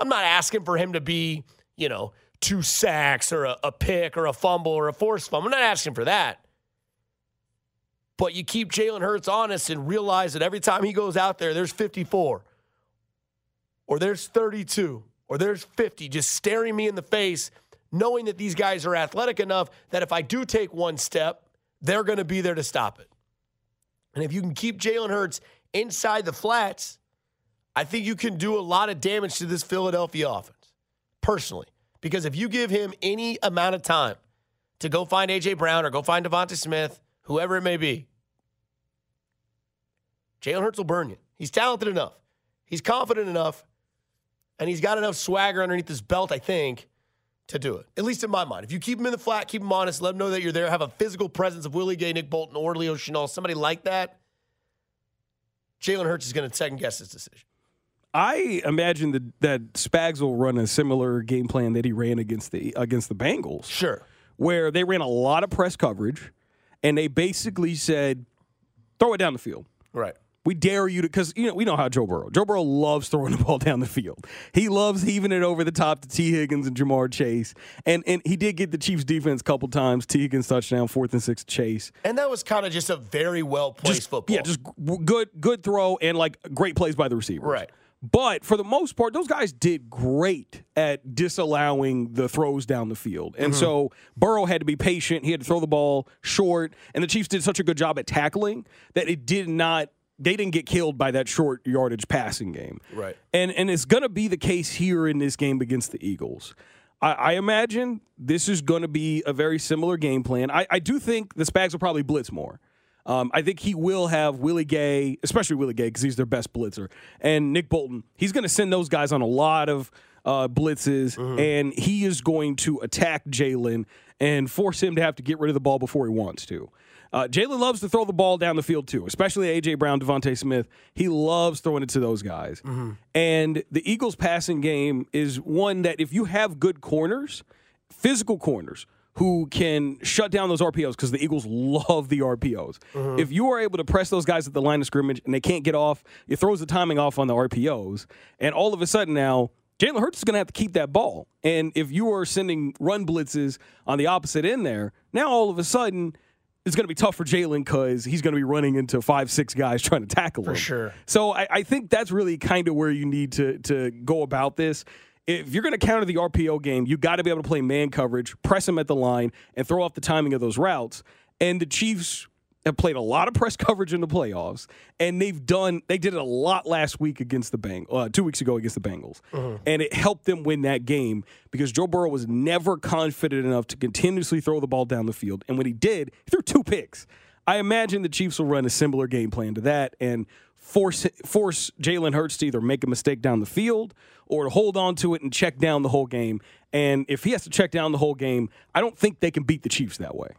I'm not asking for him to be, you know, two sacks or a, a pick or a fumble or a forced fumble. I'm not asking for that. But you keep Jalen Hurts honest and realize that every time he goes out there, there's 54 or there's 32 or there's 50 just staring me in the face, knowing that these guys are athletic enough that if I do take one step, they're going to be there to stop it. And if you can keep Jalen Hurts inside the flats, I think you can do a lot of damage to this Philadelphia offense, personally. Because if you give him any amount of time to go find A.J. Brown or go find DeVonta Smith, whoever it may be, Jalen Hurts will burn you. He's talented enough. He's confident enough. And he's got enough swagger underneath his belt, I think, to do it. At least in my mind. If you keep him in the flat, keep him honest, let him know that you're there, have a physical presence of Willie Gay, Nick Bolton, or Leo Chenal, somebody like that, Jalen Hurts is going to second guess his decision. I imagine that that Spags will run a similar game plan that he ran against the against the Bengals. Sure. where they ran a lot of press coverage and they basically said, throw it down the field. Right. We dare you to, because you know we know how Joe Burrow. Joe Burrow loves throwing the ball down the field. He loves heaving it over the top to Tee Higgins and Ja'Marr Chase, and and he did get the Chiefs defense a couple times. Tee Higgins touchdown, fourth and six Chase. And that was kind of just a very well placed football. Yeah, just good good throw and like great plays by the receivers. Right. But for the most part, those guys did great at disallowing the throws down the field. And mm-hmm. so Burrow had to be patient. He had to throw the ball short. And the Chiefs did such a good job at tackling that it did not, they didn't get killed by that short yardage passing game. Right. And, and it's going to be the case here in this game against the Eagles. I, I imagine this is going to be a very similar game plan. I, I do think the Spags will probably blitz more. Um, I think he will have Willie Gay, especially Willie Gay, because he's their best blitzer, and Nick Bolton. He's going to send those guys on a lot of uh, blitzes, and he is going to attack Jalen and force him to have to get rid of the ball before he wants to. Uh, Jalen loves to throw the ball down the field too, especially AJ Brown, DeVonta Smith. He loves throwing it to those guys. And the Eagles' passing game is one that if you have good corners, physical corners who can shut down those RPOs because the Eagles love the RPOs. Mm-hmm. If you are able to press those guys at the line of scrimmage and they can't get off, it throws the timing off on the RPOs. And all of a sudden now, Jalen Hurts is going to have to keep that ball. And if you are sending run blitzes on the opposite end there, now all of a sudden it's going to be tough for Jalen because he's going to be running into five, six guys trying to tackle him. For sure. So I, I think that's really kind of where you need to to go about this. If you're going to counter the RPO game, you got to be able to play man coverage, press him at the line, and throw off the timing of those routes. And the Chiefs have played a lot of press coverage in the playoffs, and they've done they did it a lot last week against the Bang, uh, two weeks ago against the Bengals, and it helped them win that game because Joe Burrow was never confident enough to continuously throw the ball down the field, and when he did, he threw two picks. I imagine the Chiefs will run a similar game plan to that and force force Jalen Hurts to either make a mistake down the field or to hold on to it and check down the whole game. And if he has to check down the whole game, I don't think they can beat the Chiefs that way.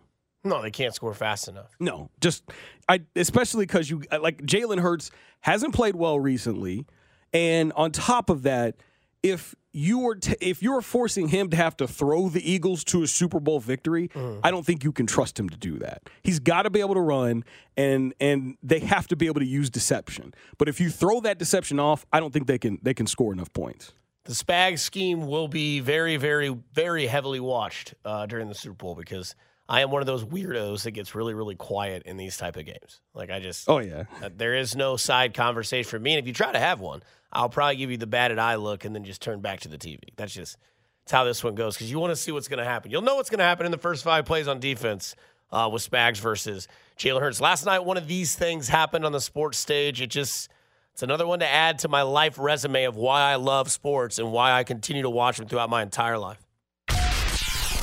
no, they can't score fast enough. No, just I especially because you uh, like Jalen Hurts hasn't played well recently, and on top of that, if you are t- if you're forcing him to have to throw the Eagles to a Super Bowl victory, I don't think you can trust him to do that. He's got to be able to run, and and they have to be able to use deception. But if you throw that deception off, I don't think they can they can score enough points. The Spag scheme will be very, very, very heavily watched uh, during the Super Bowl because I am one of those weirdos that gets really, really quiet in these type of games. Like I just, Oh yeah, uh, there is no side conversation for me. And if you try to have one, I'll probably give you the batted eye look and then just turn back to the TV. That's just it's how this one goes because you want to see what's going to happen. You'll know what's going to happen in the first five plays on defense uh, with Spags versus Jalen Hurts. Last night, one of these things happened on the sports stage. It just it's another one to add to my life resume of why I love sports and why I continue to watch them throughout my entire life.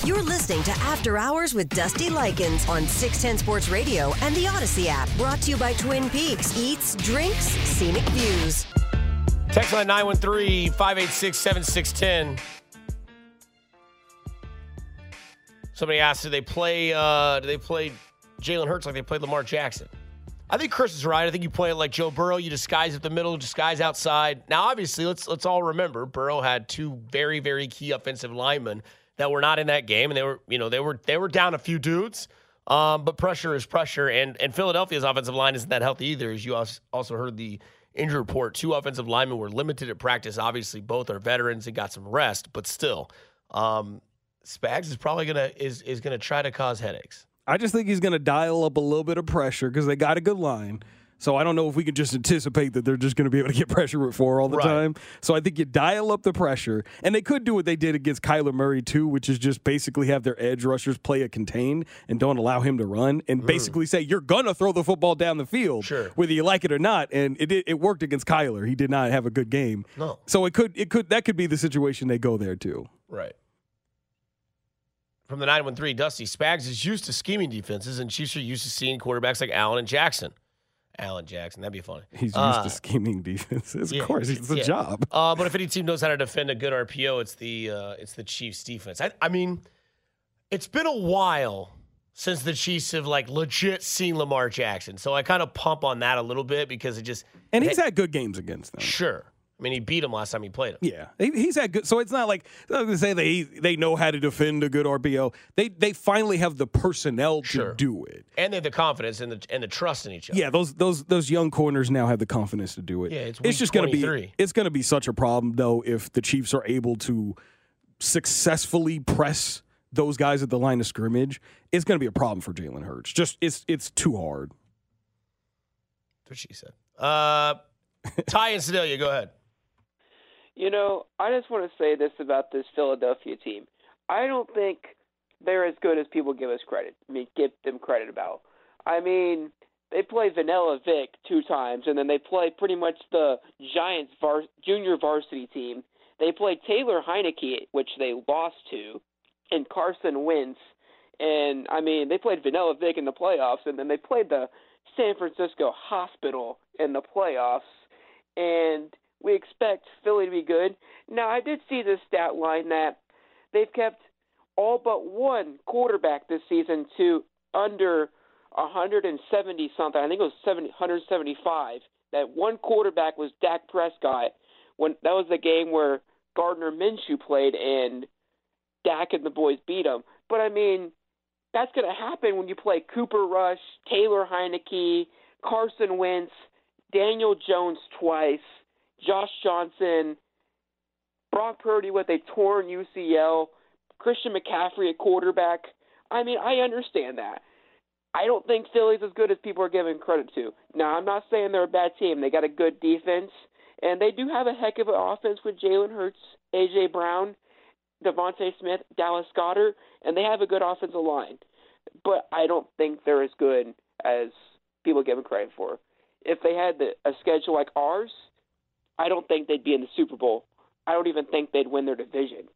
You're listening to After Hours with Dusty Likens on 610 Sports Radio and the Audacy app. Brought to you by Twin Peaks Eats, Drinks, Scenic Views. Text line 913 586 7610. Somebody asked, do they play uh, do they play Jalen Hurts like they played Lamar Jackson? I think Chris is right. I think you play it like Joe Burrow. You disguise at the middle, disguise outside. Now, obviously, let's let's all remember Burrow had two very, very key offensive linemen that were not in that game, and they were, you know, they were they were down a few dudes. Um, but pressure is pressure, and and Philadelphia's offensive line isn't that healthy either. As you also heard the injury report, two offensive linemen were limited at practice. Obviously, both are veterans and got some rest, but still, um, Spags is probably gonna is is gonna try to cause headaches. I just think he's to dial up a little bit of pressure because they got a good line. So I don't know if we can just anticipate that they're just going to be able to get pressure with four all the Right. time. So I think you dial up the pressure, and they could do what they did against Kyler Murray too, which is just basically have their edge rushers play a contain and don't allow him to run, and mm. basically say you're gonna throw the football down the field, Sure. whether you like it or not. And it it worked against Kyler. He did not have a good game. No. So it could it could that could be the situation they go there too. Right. From the 913, Dusty Spags is used to scheming defenses, and Chiefs are used to seeing quarterbacks like Allen and Jackson. Allen Jackson, that'd be funny. He's used Uh, to scheming defenses. yeah, of course, it's a yeah. job. Uh, but if any team knows how to defend a good RPO, it's the uh, it's the Chiefs defense. I, I mean, it's been a while since the Chiefs have like legit seen Lamar Jackson, so I kind of pump on that a little bit because it just And he's had good games against them. Sure. I mean, he beat him last time he played him. Yeah, he, he's had good. So it's not like gonna say they they know how to defend a good RPO. They they finally have the personnel to Sure. do it. And they have the confidence and the and the trust in each other. Yeah, those those those young corners now have the confidence to do it. Yeah, it's week just gonna be it's gonna be such a problem though if the Chiefs are able to successfully press those guys at the line of scrimmage. It's gonna be a problem for Jalen Hurts. Just it's it's too hard. That's what she said. Uh, Ty and Sedalia, go ahead. You know, I just want to say this about this Philadelphia team. I don't think they're as good as people give us credit. I mean, give them credit about. I mean, they play Vanilla Vic two times, and then they play pretty much the Giants var- junior varsity team. They play Taylor Heinicke, which they lost to, and Carson Wentz. And I mean, they played Vanilla Vic in the playoffs, and then they played the San Francisco Hospital in the playoffs. And we expect Philly to be good. Now, I did see this stat line that they've kept all but one quarterback this season to under 170 something. I think it was 70, 175. That one quarterback was Dak Prescott. When that was the game where Gardner Minshew played and Dak and the boys beat him. But I mean, that's going to happen when you play Cooper Rush, Taylor Heinicke, Carson Wentz, Daniel Jones twice, Josh Johnson, Brock Purdy with a torn UCL, Christian McCaffrey at quarterback. I mean, I understand that. I don't think Philly's as good as people are giving credit to. Now, I'm not saying they're a bad team. They got a good defense, and they do have a heck of an offense with Jalen Hurts, A.J. Brown, DeVonta Smith, Dallas Goedert, and they have a good offensive line. But I don't think they're as good as people give them credit for. If they had the, a schedule like ours, I don't think they'd be in the Super Bowl. I don't even think they'd win their division.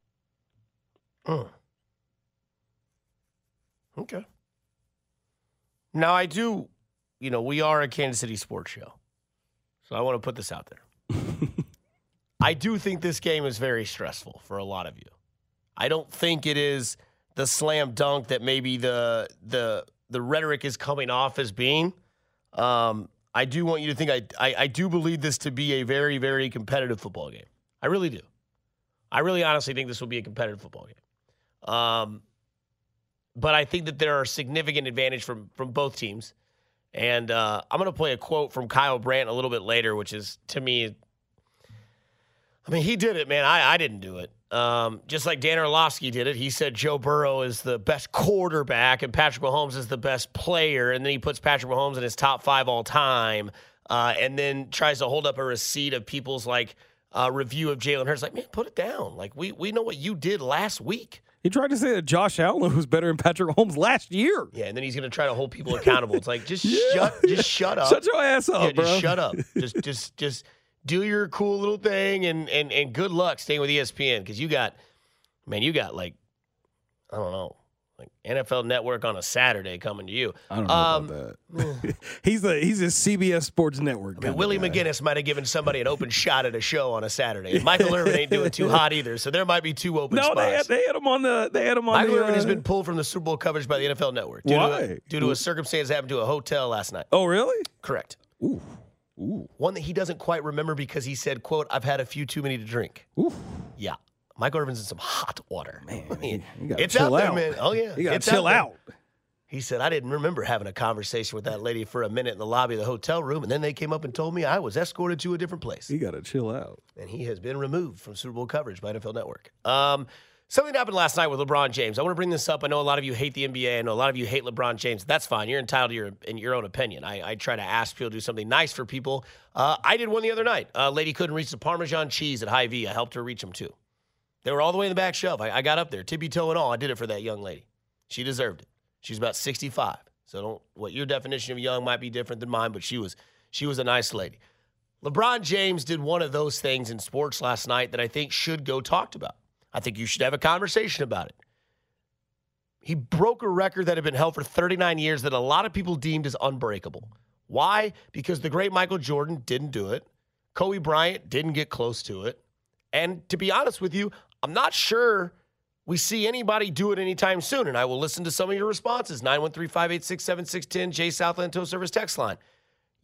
Hmm. Okay. Now I do, you know, we are a Kansas City sports show, so I want to put this out there. I do think this game is very stressful for a lot of you. I don't think it is the slam dunk that maybe the the the rhetoric is coming off as being. Um, I do want you to think I, I I do believe this to be a very very competitive football game. I really do. I really honestly think this will be a competitive football game. Um, but I think that there are significant advantage from from both teams. And uh, I'm going to play a quote from Kyle Brandt a little bit later, which is to me, I mean, he did it, man. I, I didn't do it. Um, just like Dan Orlovsky did it. He said Joe Burrow is the best quarterback and Patrick Mahomes is the best player. And then he puts Patrick Mahomes in his top five all time. Uh, and then tries to hold up a receipt of people's like uh, review of Jalen Hurts. Like, man, put it down. Like, we, we know what you did last week. He tried to say that Josh Allen was better than Patrick Holmes last year. Yeah, and then he's gonna try to hold people accountable. It's like just Yeah. shut, just shut up. Shut your ass up, yeah, bro. just shut up. Just, just, just do your cool little thing, and and and good luck staying with ESPN because you got, man, you got like, I don't know, like NFL Network on a Saturday coming to you. I don't know Um, about that. he's a he's a CBS Sports Network. I mean, Willie. McGinest might have given somebody an open shot at a show on a Saturday. Michael Irvin ain't doing too hot either, so there might be two open No, spots. they had, they had him on the they had him on Michael the. Irvin has uh, been pulled from the Super Bowl coverage by the NFL Network due, To, a, due to a circumstance that happened to a hotel last night. Oh, really? Correct. Ooh, ooh, One that he doesn't quite remember because he said, quote, I've had a few too many to drink. ooh. Yeah. Michael Irvin's in some hot water. Man, it's chill out there, man. Oh, yeah. You gotta it's chill there. out. He said, I didn't remember having a conversation with that lady for a minute in the lobby of the hotel room. And then they came up and told me I was escorted to a different place. You gotta chill out. And he has been removed from Super Bowl coverage by NFL Network. Um, something happened last night with LeBron James. I want to bring this up. I know a lot of you hate the NBA. I know a lot of you hate LeBron James. That's fine. You're entitled to your in your own opinion. I, I try to ask people to do something nice for people. Uh, I did one the other night. A lady couldn't reach the Parmesan cheese at Hy-Vee. I helped her reach them too. They were all the way in the back shelf. I, I got up there, tippy toe and all. I did it for that young lady. She deserved it. She's about 65. So don't what your definition of young might be different than mine, but she was she was a nice lady. LeBron James did one of those things in sports last night that I think should go talked about. I think you should have a conversation about it. He broke a record that had been held for 39 years that a lot of people deemed as unbreakable. Why? Because the great Michael Jordan didn't do it. Kobe Bryant didn't get close to it. And to be honest with you, I'm not sure we see anybody do it anytime soon. And I will listen to some of your responses 913 586 7610, Jay Southland Tow Service text line.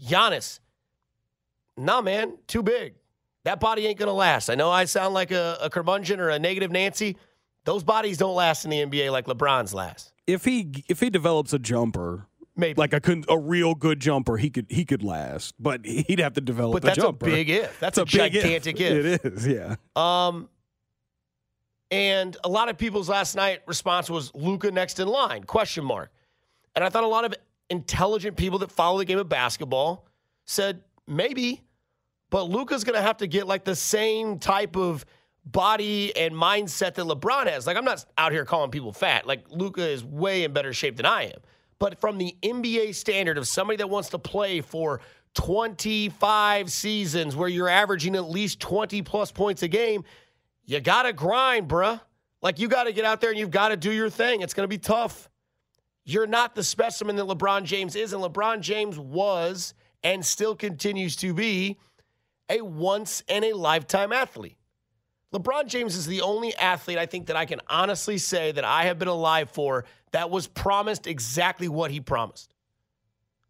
Giannis, nah, man, too big. That body ain't going to last. I know I sound like a, a curmudgeon or a negative Nancy. Those bodies don't last in the NBA like LeBron's last. If he if he develops a jumper, Maybe. like a a real good jumper, he could he could last, but he'd have to develop but a that's jumper. a big if. That's a, big gigantic if. It is, yeah. Um, and a lot of people's last night response was Luka next in line? Question mark. And I thought a lot of intelligent people that follow the game of basketball said maybe, but Luka's going to have to get like the same type of body and mindset that LeBron has. Like I'm not out here calling people fat. Like Luka is way in better shape than I am. But from the NBA standard of somebody that wants to play for 25 seasons where you're averaging at least 20 plus points a game, you got to grind, bruh. Like you got to get out there and you've got to do your thing. It's going to be tough. You're not the specimen that LeBron James is, and LeBron James was and still continues to be a once in a lifetime athlete. LeBron James is the only athlete I think that I can honestly say that I have been alive for that was promised exactly what he promised.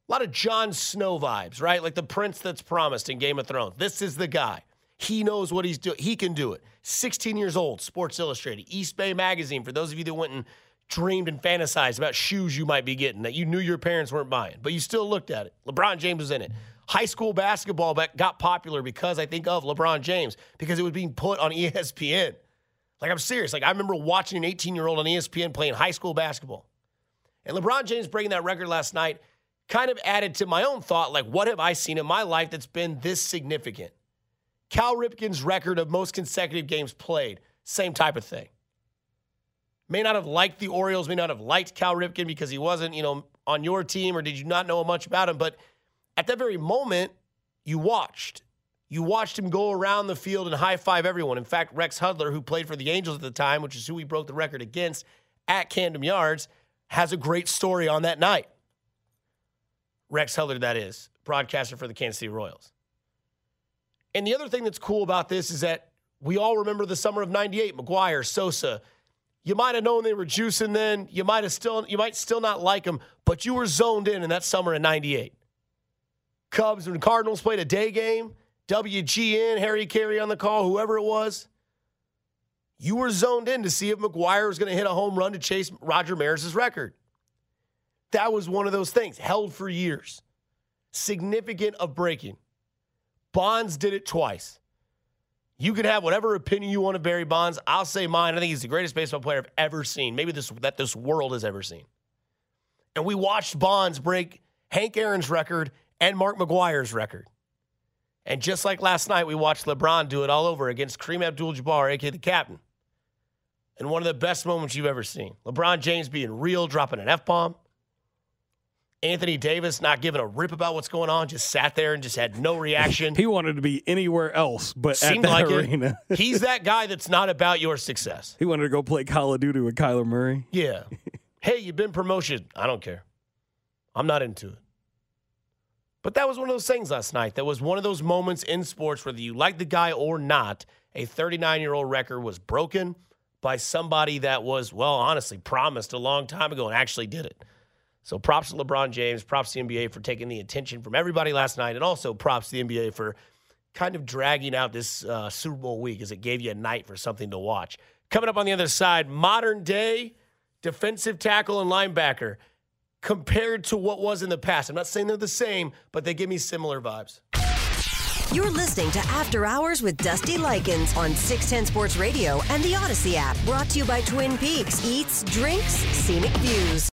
A lot of Jon Snow vibes, right? Like the prince that's promised in Game of Thrones. This is the guy. He knows what he's doing. He can do it. 16 years old, Sports Illustrated, Eastbay Magazine, for those of you that went and dreamed and fantasized about shoes you might be getting that you knew your parents weren't buying, but you still looked at it. LeBron James was in it. High school basketball got popular because I think of LeBron James, because it was being put on ESPN. Like, I'm serious. Like, I remember watching an 18 year old on ESPN playing high school basketball. And LeBron James breaking that record last night kind of added to my own thought like, what have I seen in my life that's been this significant? Cal Ripken's record of most consecutive games played, same type of thing. May not have liked the Orioles, may not have liked Cal Ripken because he wasn't, you know, on your team or did you not know much about him, but at that very moment, you watched. You watched him go around the field and high five everyone. In fact, Rex Hudler, who played for the Angels at the time, which is who he broke the record against at Camden Yards, has a great story on that night. Rex Hudler, that is, broadcaster for the Kansas City Royals. And the other thing that's cool about this is that we all remember the summer of 98, McGwire, Sosa. You might have known they were juicing then. You might have still you might still not like them, but you were zoned in in that summer of 98. Cubs and Cardinals played a day game. WGN, Harry Caray on the call, whoever it was. You were zoned in to see if McGwire was going to hit a home run to chase Roger Maris' record. That was one of those things held for years. Significant of breaking. Bonds did it twice. You can have whatever opinion you want of Barry Bonds. I'll say mine. I think he's the greatest baseball player I've ever seen. Maybe this that this world has ever seen. And we watched Bonds break Hank Aaron's record and Mark McGwire's record. And just like last night, we watched LeBron do it all over against Kareem Abdul-Jabbar, aka the captain. And one of the best moments you've ever seen. LeBron James being real, dropping an F-bomb. Anthony Davis not giving a rip about what's going on, just sat there and just had no reaction. He wanted to be anywhere else but Seemed at that like arena. He's that guy that's not about your success. he wanted to go play Call of Duty with Kyler Murray. Yeah. hey, you've been promoted. I don't care. I'm not into it. But that was one of those things last night. That was one of those moments in sports, whether you like the guy or not, a 39 year old record was broken by somebody that was, well, honestly, promised a long time ago and actually did it. So props to LeBron James, props to the NBA for taking the attention from everybody last night, and also props to the NBA for kind of dragging out this uh, Super Bowl week as it gave you a night for something to watch. Coming up on the other side, modern day defensive tackle and linebacker compared to what was in the past. I'm not saying they're the same, but they give me similar vibes. You're listening to After Hours with Dusty Likens on 610 Sports Radio and the Audacy app. Brought to you by Twin Peaks Eats, Drinks, Scenic Views.